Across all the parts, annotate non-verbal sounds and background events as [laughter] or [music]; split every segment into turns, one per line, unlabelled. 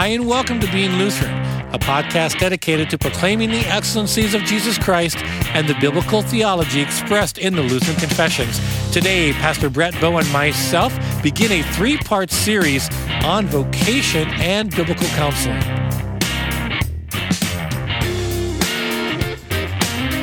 Hi, and welcome to Being Lutheran, a podcast dedicated to proclaiming the excellencies of Jesus Christ and the biblical theology expressed in the Lutheran Confessions. Today, Pastor Brett Bow and myself begin a three part series on vocation and biblical counseling.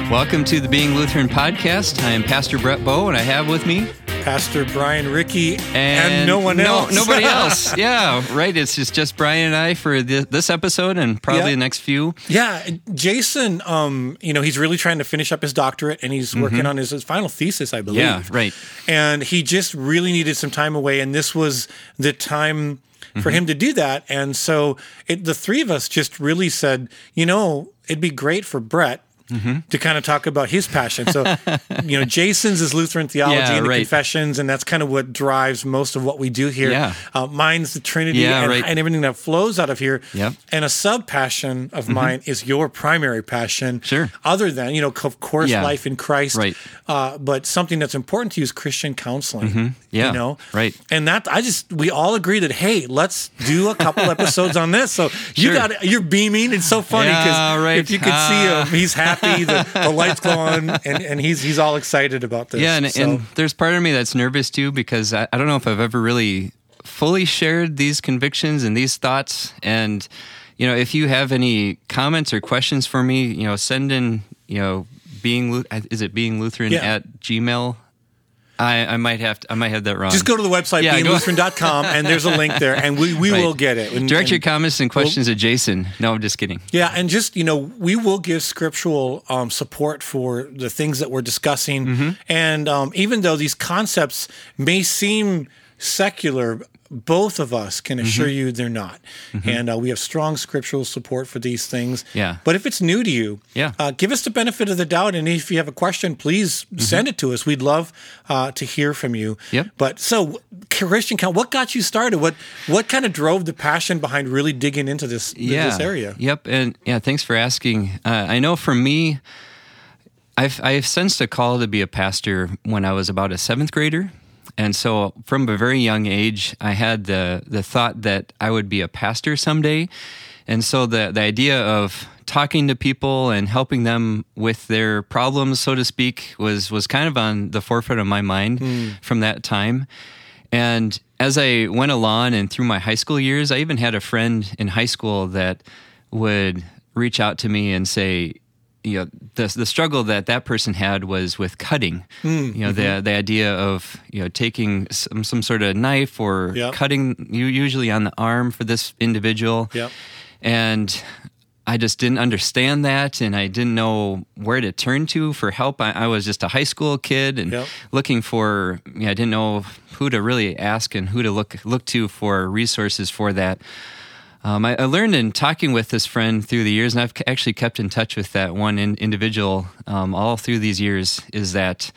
Welcome to the Being Lutheran podcast. I am Pastor Brett Bow, and I have with me
Pastor Brian Ricky and, and no one else.
No, nobody [laughs] else. Yeah, right. It's just, just Brian and I for this, this episode and probably
Yeah.
the next few.
Yeah, Jason, um, you know, he's really trying to finish up his doctorate and he's working on his, his final thesis, I believe.
Yeah, right.
And he just really needed some time away, and this was the time for him to do that. And so it, the three of us just really said, you know, it'd be great for Brett. To kind of talk about his passion. So, [laughs] you know, Jason's is Lutheran theology
Yeah,
and the
right.
confessions, and that's kind of what drives most of what we do here.
Yeah.
Uh, mine's the Trinity
Yeah,
and,
right.
and everything that flows out of here.
Yep.
And a sub passion of mine is your primary passion.
Mm-hmm. Sure.
Other than, you know, of course, life in Christ.
Right.
Uh, but something that's important to you is Christian counseling.
Yeah,
You know?
right.
And that, I just, we all agree that, hey, let's do a couple episodes on this. So you
Sure.
got, you're beaming. It's so funny because
right.
if you could
Ah.
see him, he's happy, [laughs] the, the lights go on, and, and he's, he's all excited about this.
Yeah, and,
So-
and there's part of me that's nervous too because I, I don't know if I've ever really fully shared these convictions and these thoughts. And, you know, if you have any comments or questions for me, you know, send in, you know, being, is it being Lutheran
Yeah.
at Gmail? I, I might have to, I might have that wrong.
just go to the website,
Yeah,
beinglutheran.com, and there's a link there, and we, we [laughs]
Right.
will get it. And-
Direct your comments and questions to Jason. No, I'm just kidding.
Yeah, and just you know, we will give scriptural um, support for the things that we're discussing,
Mm-hmm.
and um, even though these concepts may seem secular, both of us can
Mm-hmm.
assure you they're not, and uh, we have strong scriptural support for these things.
Yeah.
But if it's new to you,
Yeah.
uh, give us the benefit of the doubt, and if you have a question, please send it to us. We'd love uh, to hear from you.
Mm-hmm. Yep.
But so Christian count, what got you started? What what kind of drove the passion behind really digging into this this area?
Yep, and yeah, thanks for asking. Uh, I know for me, I've I've sensed a call to be a pastor when I was about a seventh grader, and so from a very young age, I had the the thought that I would be a pastor someday, and so the the idea of talking to people and helping them with their problems, so to speak, was was kind of on the forefront of my mind hmm. from that time. And as I went along and through my high school years, I even had a friend in high school that would reach out to me and say, you know, the the struggle that that person had was with cutting.
Mm,
you know,
mm-hmm.
the the idea of you know taking some some sort of knife or
Yep.
cutting you usually on the arm for this individual.
Yep.
And I just didn't understand that, and I didn't know where to turn to for help. I, I was just a high school kid and
Yep.
looking for. Yeah, I didn't know who to really ask and who to look look to for resources for that. Um, I, I learned in talking with this friend through the years, and I've actually kept in touch with that one in, individual um, all through these years. Is that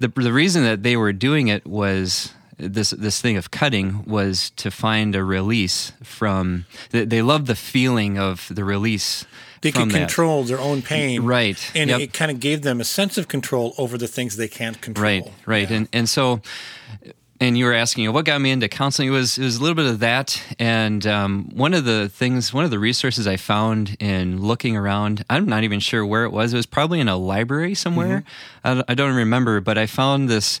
the the reason that they were doing it was this this thing of cutting was to find a release from. They, they loved the feeling of the release.
they could
that.
control their own pain,
Right.
And
Yep.
it kind of gave them a sense of control over the things they can't control.
Right, right, and and so, and you were asking what got me into counseling. It was it was a little bit of that, and um, one of the things, one of the resources I found in looking around. I'm not even sure where it was. It was probably in a library somewhere. I, don't- I don't remember, but I found this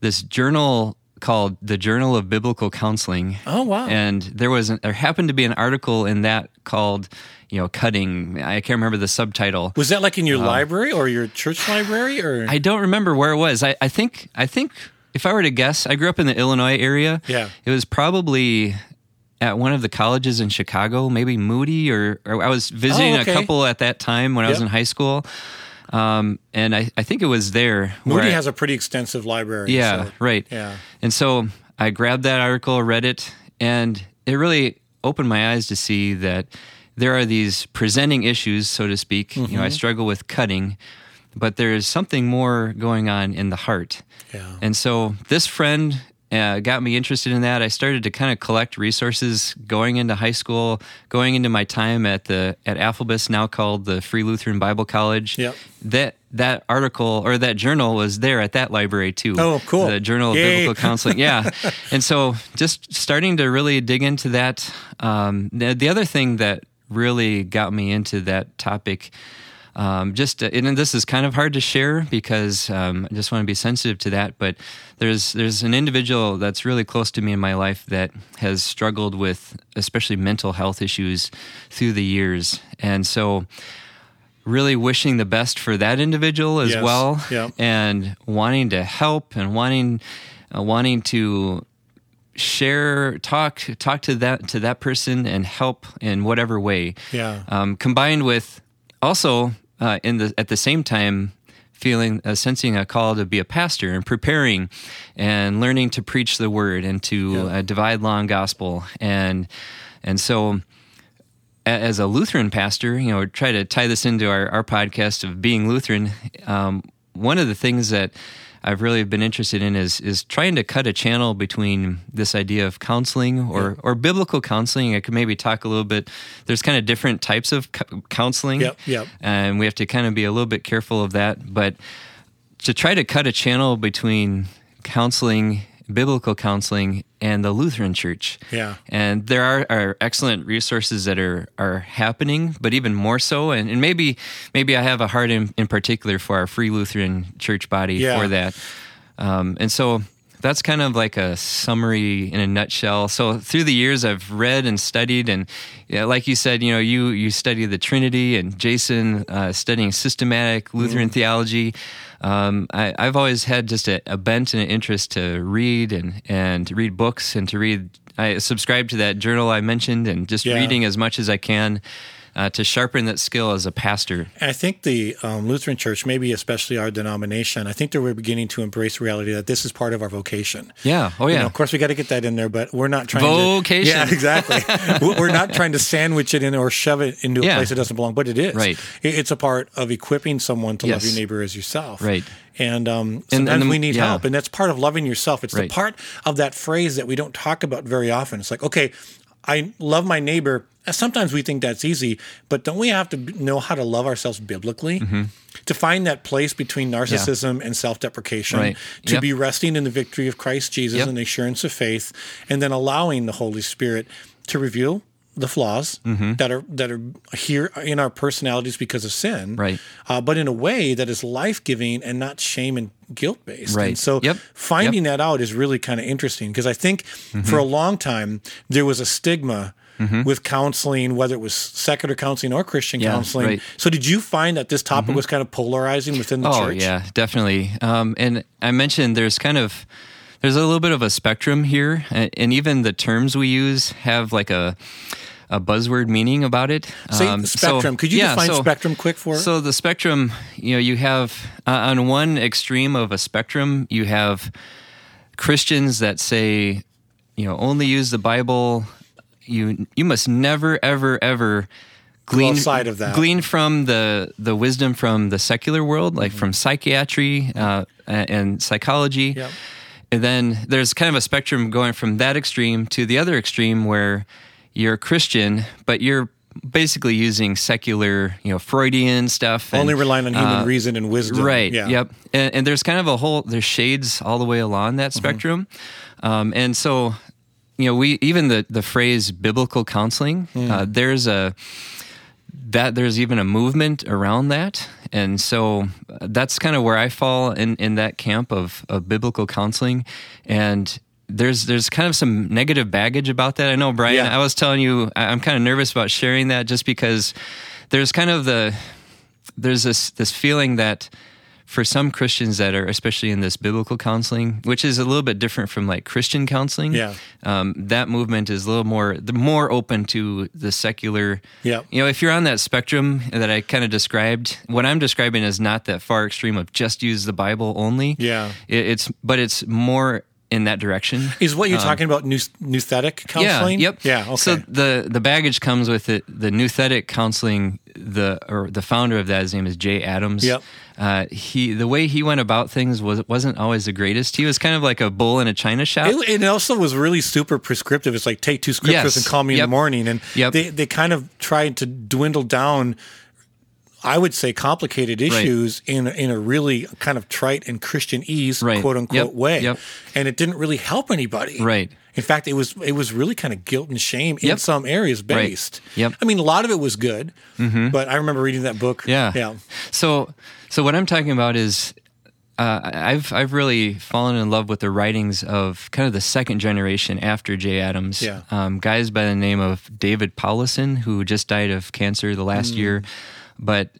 this journal called the Journal of Biblical Counseling.
Oh, wow.
And there was an, there happened to be an article in that called you know cutting. I can't remember the subtitle.
Was that like in your library or your church library or?
I don't remember where it was. I, I think I think if I were to guess, I grew up in the Illinois area.
Yeah.
It was probably at one of the colleges in Chicago, maybe Moody or, or I was visiting
Oh, okay.
a couple at that time when I was in high school. Um, and I, I think it was there.
Moody
I-
has a pretty extensive library.
yeah,
so-
right.
Yeah.
And so I grabbed that article, read it, and it really opened my eyes to see that there are these presenting issues, so to speak. You know, I struggle with cutting, but there is something more going on in the heart.
Yeah.
And so this friend uh, got me interested in that. I started to kind of collect resources going into high school, going into my time at the at Afflebus, now called the Free Lutheran Bible College.
Yep.
That that article or that journal was there at that library too.
Oh, cool.
The Journal of
Yay.
Biblical Counseling. Yeah. [laughs] and so just starting to really dig into that. Um, the, the other thing that really got me into that topic. Um, just uh, and this is kind of hard to share because um, I just want to be sensitive to that. But there's there's an individual that's really close to me in my life that has struggled with especially mental health issues through the years, and so really wishing the best for that individual as
Yes.
well, and wanting to help and wanting uh, wanting to share talk talk to that to that person and help in whatever way
Yeah.
um, combined with also uh, in the at the same time feeling uh, sensing a call to be a pastor and preparing and learning to preach the word and to uh, divide law and gospel and and so as a Lutheran pastor, you know, try to tie this into our, our podcast of being Lutheran. Um, one of the things that I've really been interested in is is trying to cut a channel between this idea of counseling or or biblical counseling. I could maybe talk a little bit. There's kind of different types of counseling,
Yep, yep.
and we have to kind of be a little bit careful of that. But to try to cut a channel between counseling, biblical counseling, and the Lutheran Church.
Yeah.
And there are, are excellent resources that are are happening, but even more so. And, and maybe maybe I have a heart in, in particular for our Free Lutheran Church body
Yeah.
for that. Um, and so that's kind of like a summary in a nutshell. So through the years, I've read and studied, and yeah, like you said, you know, you you study the Trinity, and Jason uh, studying systematic Lutheran theology. Um, I, I've always had just a, a bent and an interest to read and and to read books and to read. I subscribe to that journal I mentioned, and just
Yeah.
reading as much as I can uh, to sharpen that skill as a pastor.
I think the um, Lutheran Church, maybe especially our denomination, I think that we're beginning to embrace reality that this is part of our vocation.
Yeah. Oh
You
yeah.
know, of course, we got to get that in there, but we're not trying
Vocation.
to. Yeah, exactly. [laughs] We- we're not trying to sandwich it in or shove it into a
Yeah.
place it doesn't belong, but it is.
Right.
It's a part of equipping someone to love your neighbor as yourself.
Right.
And um,
And-
sometimes
and the-
we need
yeah.
help, and that's part of loving yourself. It's
Right.
the part of that phrase that we don't talk about very often. It's like, okay, I love my neighbor. Sometimes we think that's easy, but don't we have to know how to love ourselves biblically?
Mm-hmm.
To find that place between narcissism and self deprecation,
Right.
to
Yep.
be resting in the victory of Christ Jesus
Yep.
and the assurance of faith, and then allowing the Holy Spirit to reveal the flaws
Mm-hmm.
that are that are here in our personalities because of sin,
Right.
Uh, but in a way that is life giving and not shame and guilt based.
Right.
And so
Yep.
finding that out is really kind of interesting because I think for a long time there was a stigma. With counseling, whether it was secular counseling or Christian
Yeah,
counseling.
right. Mm-hmm.
So, did you find that this topic was kind of polarizing within the
Oh
church?
Oh yeah, definitely. Um, and I mentioned there's kind of there's a little bit of a spectrum here, and, even the terms we use have like a a buzzword meaning about it.
Say
Um, so-
spectrum. Could you
yeah,
define
so-
spectrum quick for us?
So the spectrum, you know, you have uh, on one extreme of a spectrum, you have Christians that say, you know, only use the Bible. You you must never ever ever glean
outside of that.
glean from the the wisdom from the secular world, like
Mm-hmm.
from psychiatry uh, and psychology.
Yep.
And then there's kind of a spectrum going from that extreme to the other extreme where you're a Christian, but you're basically using secular, you know, Freudian stuff. and,
Only relying on human
uh,
reason and wisdom.
Right.
Yeah.
Yep. And, and there's kind of a whole there's shades all the way along that
Mm-hmm.
spectrum, um, and so you know we even the the phrase biblical counseling
Mm.
uh, there's a that there's even a movement around that. And so uh, that's kind of where i fall in in that camp of of biblical counseling. And there's there's kind of some negative baggage about that. I know brian
Yeah.
i was telling you i'm kind of nervous about sharing that just because there's kind of the there's this this feeling that for some Christians that are especially in this biblical counseling, which is a little bit different from like Christian counseling,
Yeah.
um, that movement is a little more the more open to the secular.
Yeah.
you know, if you're on that spectrum that I kind of described, what I'm describing is not that far extreme of just use the Bible only.
Yeah.
It, it's but it's more in that direction.
Is what you're talking about new, nouthetic counseling?
Um, Yeah. Yep.
Yeah. Okay.
So the the baggage comes with it. The nouthetic counseling. The or the founder of that, his name is Jay Adams.
Yep.
Uh, he the way he went about things was wasn't always the greatest. He was kind of like a bull in a china shop.
It, it also was really super prescriptive. It's like take two scriptures
Yes.
and call me in the morning, and
Yep.
they they kind of tried to dwindle down I would say complicated issues in in a really kind of trite and Christianese
Right.
quote unquote
Yep.
way,
Yep.
and it didn't really help anybody.
Right.
In fact, it was it was really kind of guilt and shame in some areas based.
Yep.
I mean, a lot of it was good, but I remember reading that book.
Yeah.
Yeah.
So, so what I'm talking about is, uh, I've I've really fallen in love with the writings of kind of the second generation after Jay Adams.
Yeah.
Um, guys by the name of David Powlison, who just died of cancer the last year, but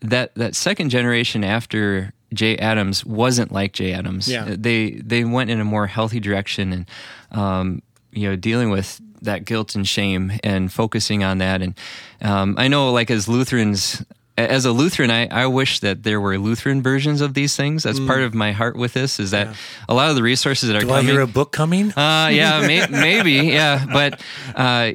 that that second generation after Jay Adams wasn't like Jay Adams.
Yeah.
They they went in a more healthy direction and um, you know dealing with that guilt and shame and focusing on that and um, I know like as Lutherans as a Lutheran, I, I wish that there were Lutheran versions of these things. That's part of my heart with this. Is that a lot of the resources that are
Do I
coming?
hear a book coming?
Uh, yeah, may, maybe, yeah, but uh,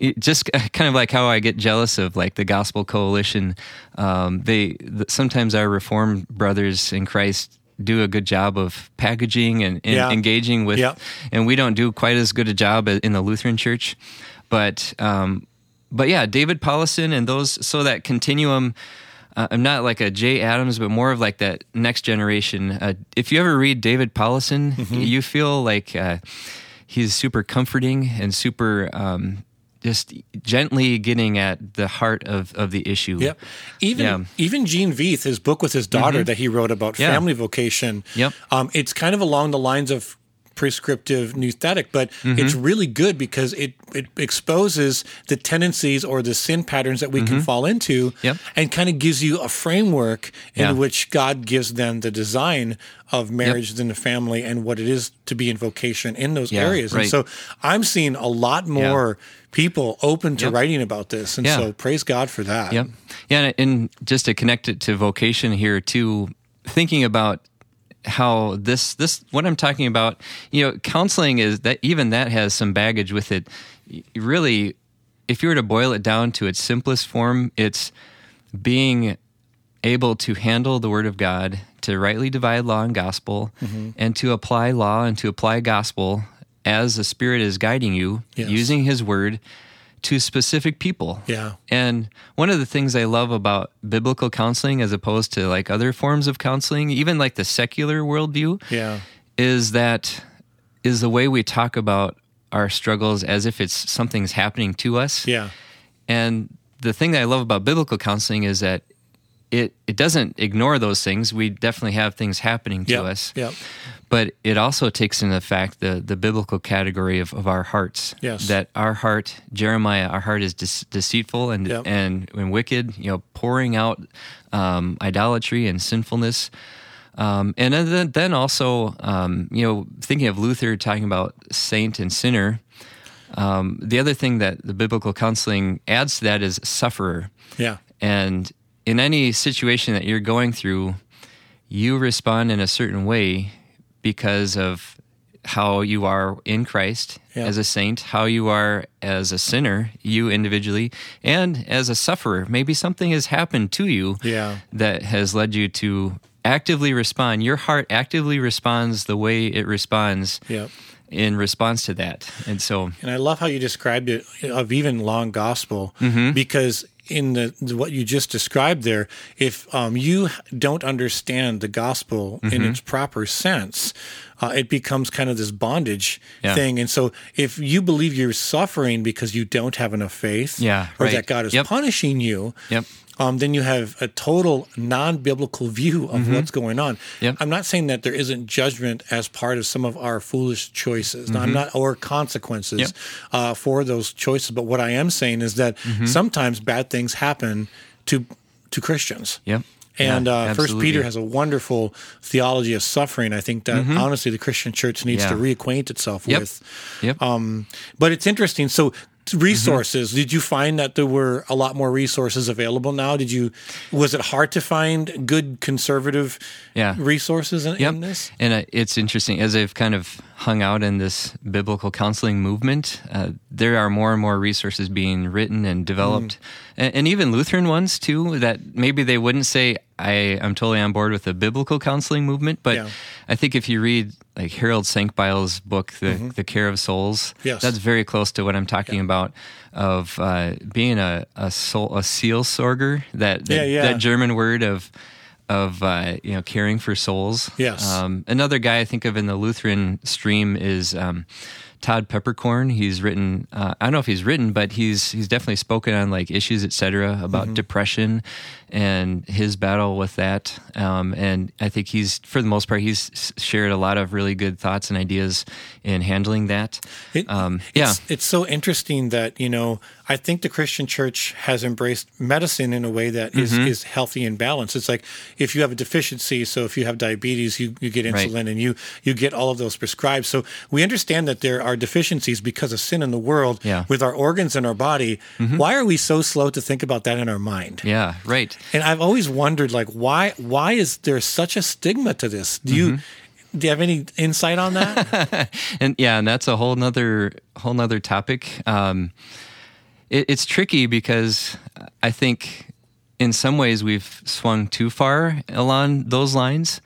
[laughs] just kind of like how I get jealous of like the Gospel Coalition. Um, they th- sometimes our Reformed brothers in Christ do a good job of packaging and, and
Yeah.
engaging with,
Yeah.
and we don't do quite as good a job in the Lutheran Church, but. Um, but yeah, David Powlison and those, so that continuum. Uh, I'm not like a Jay Adams, but more of like that next generation. Uh, if you ever read David Powlison, you feel like uh, he's super comforting and super um, just gently getting at the heart of, of the issue.
Yep. Even
Yeah.
even Gene Veith, his book with his daughter that he wrote about
Yeah.
family vocation.
Yep.
Um, it's kind of along the lines of prescriptive nouthetic, but
Mm-hmm.
it's really good because it it exposes the tendencies or the sin patterns that we can fall into,
Mm-hmm. Yep.
and kind of gives you a framework in
Yeah.
which God gives them the design of marriage and the family and what it is to be in vocation in those
Yeah,
areas. And so I'm seeing a lot more people open to
Yep.
writing about this, and
Yeah.
so praise God for that.
Yep. Yeah, and, and just to connect it to vocation here too, thinking about how this this what I'm talking about, you know, counseling is that even that has some baggage with it. Really, if you were to boil it down to its simplest form, it's being able to handle the word of God, to rightly divide law and gospel,
Mm-hmm.
and to apply law and to apply gospel as the Spirit is guiding you,
Yes.
using His word to specific people.
Yeah.
And one of the things I love about biblical counseling as opposed to like other forms of counseling, even like the secular worldview,
Yeah.
is that is the way we talk about our struggles as if it's something's happening to us.
Yeah.
And the thing that I love about biblical counseling is that it it doesn't ignore those things. We definitely have things happening to
Yep.
us.
Yep.
But it also takes into fact the the biblical category of, of our hearts.
Yes.
That our heart, Jeremiah, our heart is dece- deceitful and,
Yep.
and and wicked. You know, pouring out um, idolatry and sinfulness. Um, and then, then also, um, you know, thinking of Luther talking about saint and sinner. Um, the other thing that the biblical counseling adds to that is sufferer.
Yeah.
And in any situation that you're going through, you respond in a certain way because of how you are in Christ
Yeah.
as a saint, how you are as a sinner, you individually, and as a sufferer. Maybe something has happened to you
Yeah.
that has led you to actively respond. Your heart actively responds the way it responds
Yep.
In response to that. And so,
And I love how you described it of even long gospel
Mm-hmm.
because in the what you just described there, if um, you don't understand the gospel
Mm-hmm.
in its proper sense, uh, it becomes kind of this bondage
Yeah.
thing. And so, if you believe you're suffering because you don't have enough faith,
Yeah,
or
right.
that God is
Yep.
punishing you,
Yep.
Um, then you have a total non-biblical view of what's going on.
Mm-hmm. Yep.
I'm not saying that there isn't judgment as part of some of our foolish choices.
Mm-hmm.
I'm not or consequences uh, for those choices. But what I am saying is that
Mm-hmm.
sometimes bad things happen to to Christians.
yep.
And
Yeah,
uh, First. Peter has a wonderful theology of suffering. I think that honestly, the Christian church needs
Mm-hmm. Yeah.
to reacquaint itself
Yep.
with.
Yep.
Um, but it's interesting. So resources.
Mm-hmm.
Did you find that there were a lot more resources available now? Did you? Was it hard to find good conservative
Yeah.
resources in,
Yep.
in this?
And uh, it's interesting as I've kind of hung out in this biblical counseling movement. Uh, there are more and more resources being written and developed,
Mm.
and, and even Lutheran ones too. That maybe they wouldn't say, I am totally on board with the biblical counseling movement, but
Yeah.
I think if you read like Harold Senkbeil's book, The The Care of Souls,
Mm-hmm. Yes.
that's very close to what I'm talking about of uh, being a a soul a Seelsorger that that,
Yeah, yeah.
that German word of of uh, you know caring for souls.
Yes.
Um, another guy I think of in the Lutheran stream is um, Todd Peperkorn. He's written. Uh, I don't know if he's written, but he's he's definitely spoken on like issues, etc., about
Mm-hmm.
depression and his battle with that. Um, and I think he's for the most part he's shared a lot of really good thoughts and ideas in handling that.
It-
um, yeah.
It's, it's so interesting that, you know, I think the Christian church has embraced medicine in a way that is,
Mm-hmm.
is healthy and balanced. It's like if you have a deficiency, so if you have diabetes, you, you get
Right.
insulin and you, you get all of those prescribed. So we understand that there are deficiencies because of sin in the world
Yeah. Mm-hmm.
with our organs and our body. Why are we so slow to think about that in our mind?
Yeah. Right.
And I've always wondered, like, why why is there such a stigma to this? Do you
Mm-hmm.
do you have any insight on that? [laughs]
and yeah, and that's a whole nother whole nother topic. Um, it, it's tricky because I think in some ways we've swung too far along those lines,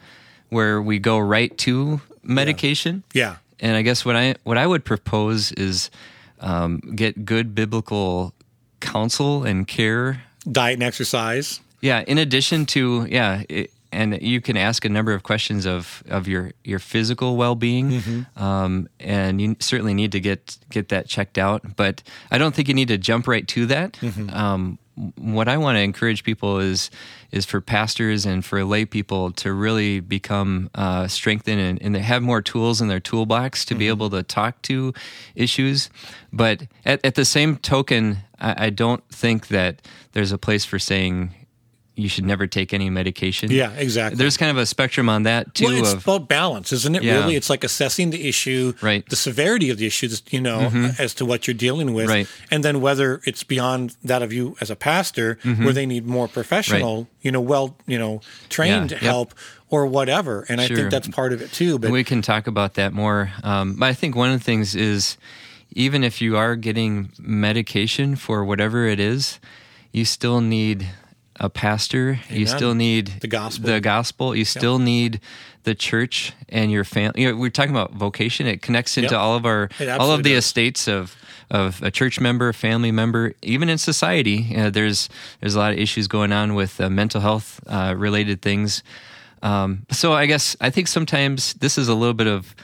where we go right to medication.
yeah.
And I guess what I what I would propose is um, get good biblical counsel and care
Diet and exercise.
yeah, in addition to yeah, it, and you can ask a number of questions of of your your physical well being, um, and you certainly need to get get that checked out. But I don't think you need to jump right to that. Um, what I want to encourage people is is for pastors and for lay people to really become uh, strengthened and, and they have more tools in their toolbox to be able to talk to issues. But at, at the same token, I, I don't think that there's a place for saying you should never take any medication.
Yeah, exactly.
There's kind of a spectrum on that too.
well, it's
of
about balance, isn't it?
Yeah.
Really, it's like assessing the issue,
Right. Mm-hmm.
the severity of the issue, you know, as to what you're dealing with,
Right.
and then whether it's beyond that of you as a pastor, where they need more professional, you know, well, you know, trained
Mm-hmm. Yeah, yep.
help or whatever. And I think that's part of it too. But
we can talk about that more. Um, but I think one of the things is even if you are getting medication for whatever it is, you still need a pastor. You still need
The gospel.
The gospel. You still need the church and your family. You know, we're talking about vocation. It connects into
Yep.
all of our all of the
does.
estates of of a church member, family member, even in society. Uh, there's there's a lot of issues going on with uh, mental health uh, related things. Um, so I guess I think sometimes this is a little bit of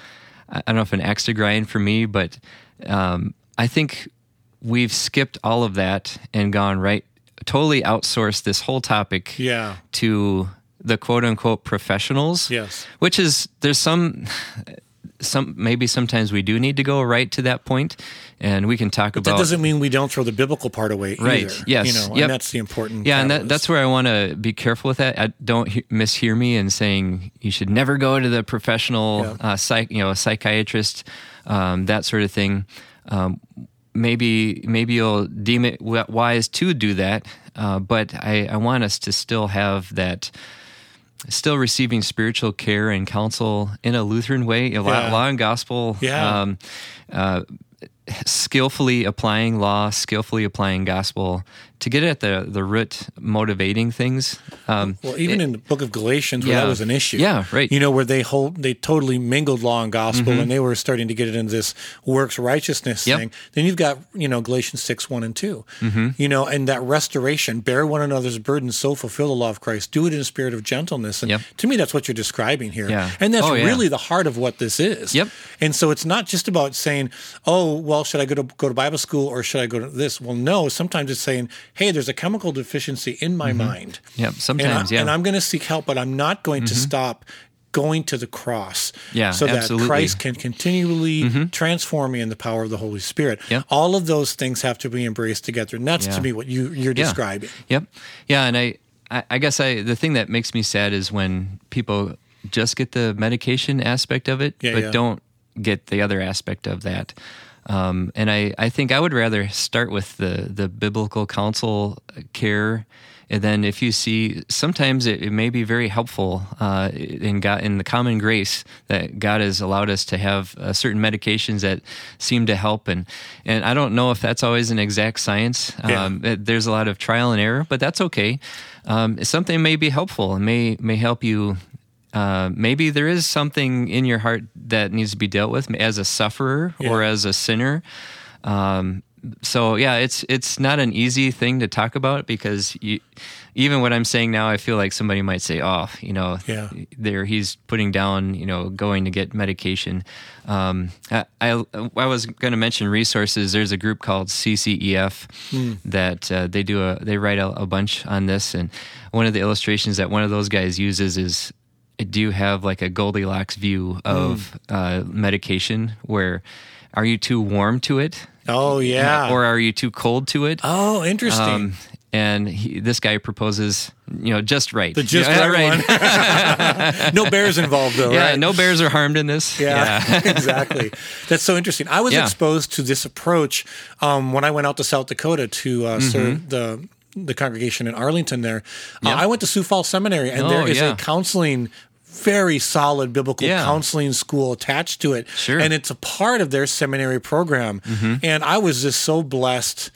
I don't know if an axe to grind for me, but um, I think we've skipped all of that and gone right totally outsourced this whole topic
yeah,
to the quote unquote professionals.
Yes.
Which is there's some some maybe sometimes we do need to go right to that point and we can talk
that
about that
doesn't mean we don't throw the biblical part away
Right,
either.
yes,
you know,
yep.
and that's the important.
yeah, and that, that's where I want to be careful with that. I don't he- mishear me in saying you should never go to the professional
Yeah.
uh, psych, you know, a psychiatrist, um, that sort of thing. Um, maybe maybe you'll deem it wise to do that, uh, but I, I want us to still have that. Still receiving spiritual care and counsel in a Lutheran way, a law,
Yeah.
law and gospel,
Yeah.
um, uh, skillfully applying law, skillfully applying gospel to get at the the root motivating things. Um,
Well, even in the book of Galatians, where
Yeah.
that was an issue.
Yeah, right. Mm-hmm.
You know, where they hold, they totally mingled law and gospel, and they were starting to get it into this works righteousness
Yep.
thing. Then you've got, you know, Galatians six one and 2 You know, and that restoration, bear one another's burdens, so fulfill the law of Christ. Do it in a spirit of gentleness. And
Yep.
to me, that's what you're describing here.
Yeah.
And that's
Oh, yeah.
really the heart of what this is.
Yep.
And so it's not just about saying, "Oh, well, should I go to go to Bible school or should I go to this?" Well, no. Sometimes it's saying, "Hey, there's a chemical deficiency in my mm-hmm. mind."
Yep,
And, I,
sometimes, yeah.
and I'm going to seek help, but I'm not going to mm-hmm. stop going to the cross.
Yeah,
so that
absolutely.
Christ can continually mm-hmm. transform me in the power of the Holy Spirit.
Yep.
All of those things have to be embraced together, and that's
Yeah.
to me what you you're
Yeah.
describing.
Yep. Yeah, and I, I, guess I the thing that makes me sad is when people just get the medication aspect of it,
Yeah,
but
yeah.
don't get the other aspect of that. Um, and I, I think I would rather start with the the biblical counsel care and then if you see, sometimes it, it may be very helpful uh, in God in the common grace that God has allowed us to have uh, certain medications that seem to help, and and I don't know if that's always an exact science.
Yeah.
Um, there's a lot of trial and error, but that's okay. Um, something may be helpful and may may help you. Uh, maybe there is something in your heart that needs to be dealt with as a sufferer or as a sinner. Um, so yeah, it's it's not an easy thing to talk about because you, even what I'm saying now, I feel like somebody might say, "Oh, you know,
Yeah.
there he's putting down, you know, going to get medication." Um, I, I I was going to mention resources. There's a group called CCEF that uh, they do a they write a, a bunch on this, and one of the illustrations that one of those guys uses is do you have like a Goldilocks view of uh, medication where are you too warm to it?
Oh yeah.
Or are you too cold to it?
oh, interesting.
Um, and he, this guy proposes, you know, just right.
the just
Yeah,
right, one. [laughs] no bears involved though,
Yeah,
right?
no bears are harmed in this.
Yeah, [laughs] exactly. That's so interesting. I was
Yeah.
exposed to this approach um, when I went out to South Dakota to uh,
Mm-hmm.
serve the the congregation in Arlington. There, uh, I went to Sioux Falls Seminary, and
Oh,
there is
yeah.
a counseling. Very solid biblical
Yeah.
counseling school attached to it.
Sure. Mm-hmm.
And it's a part of their seminary program. And I was just so blessed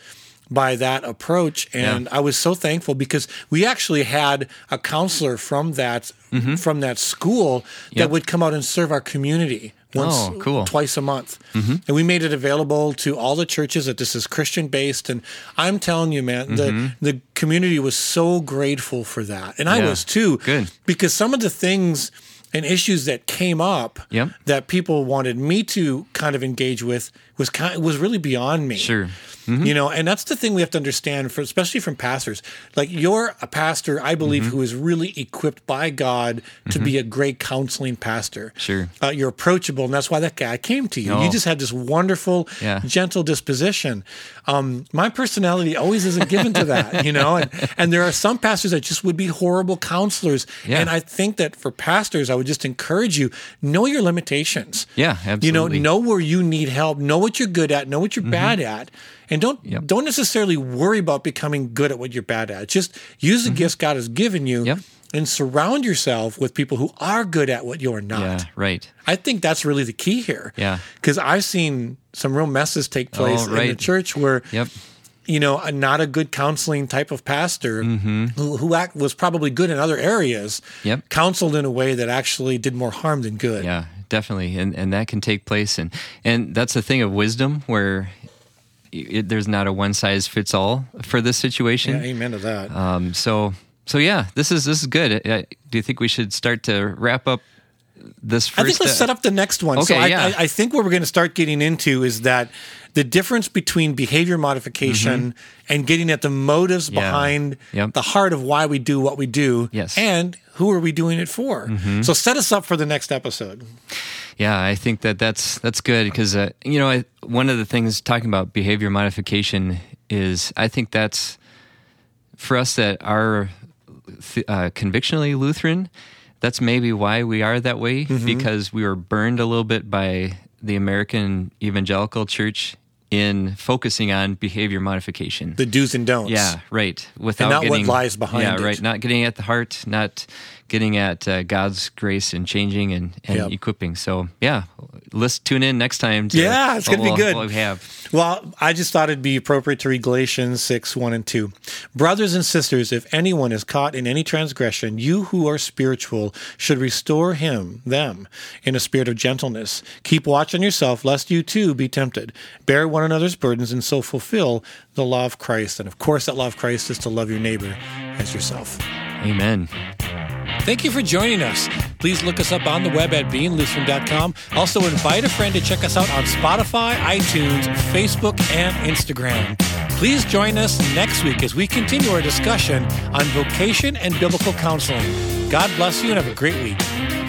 by that approach. And I was so thankful because we actually had a counselor from that from that school that
Mm-hmm.
Would come out and serve our community once
Oh, cool.
twice a month. Mm-hmm. And we made it available to all the churches that this is Christian based. And I'm telling you, man, the, mm-hmm. the community was so grateful for that. And I was too.
Good.
Because some of the things and issues that came up
Yep.
that people wanted me to kind of engage with was kind was really beyond me.
Sure.
You know, and that's the thing we have to understand for especially from pastors. Like you're a pastor, I believe,
Mm-hmm.
who is really equipped by God to be a great counseling pastor.
Sure.
Uh, you're approachable, and that's why that guy came to you.
Oh.
You just had this wonderful,
Yeah.
gentle disposition. Um, my personality always isn't given to that, you know. And, and there are some pastors that just would be horrible counselors.
Yeah.
And I think that for pastors, I would just encourage you know your limitations.
Yeah, absolutely.
You know, know where you need help, know what you're good at, know what you're bad at, and don't
Mm-hmm. Yep.
don't necessarily worry about becoming good at what you're bad at. Just use the gifts God has given you.
Mm-hmm. Yep.
And surround yourself with people who are good at what you're not.
Yeah, right.
I think that's really the key here.
Yeah.
Because I've seen some real messes take place
Oh,
in the church where,
Yep.
you know, a, not a good counseling type of pastor
Mm-hmm.
who, who act, was probably good in other areas,
Yep.
counseled in a way that actually did more harm than good.
Yeah, definitely, and and that can take place, and and that's the thing of wisdom where it, there's not a one size fits all for this situation.
Yeah, amen to that.
Um, so so yeah, this is this is good. Uh, do you think we should start to wrap up this first?
I think let's
uh,
set up the next one. so
Okay,
I,
yeah.
I, I think what we're going to start getting into is that the difference between behavior modification and getting at the motives
Mm-hmm. Yeah.
behind
Yep.
the heart of why we do what we do
Yes. Mm-hmm.
and who are we doing it for. So set us up for the next episode.
Yeah, I think that that's that's good because uh, you know I, one of the things talking about behavior modification is I think that's for us that are uh, convictionally Lutheran. That's maybe why we are that way because we were burned a little bit by the American evangelical church in focusing on behavior modification.
The do's and don'ts.
Yeah, right. Without
not what lies behind
Yeah,
it.
right. Not getting at the heart, not getting at uh, God's grace and changing and, and
Yep.
equipping. So yeah, let's tune in next time. To
Yeah, it's gonna be
what
good.
we'll- we have.
Well, I just thought it'd be appropriate to read Galatians 6, 1 and 2. Brothers and sisters, if anyone is caught in any transgression, you who are spiritual should restore him, them, in a spirit of gentleness. Keep watch on yourself, lest you too be tempted. Bear one another's burdens and so fulfill the law of Christ. And of course, that law of Christ is to love your neighbor as yourself.
Amen.
Thank you for joining us. Please look us up on the web at beinglutheran.com. Also, invite a friend to check us out on Spotify, iTunes, Facebook, and Instagram. Please join us next week as we continue our discussion on vocation and biblical counseling. God bless you and have a great week.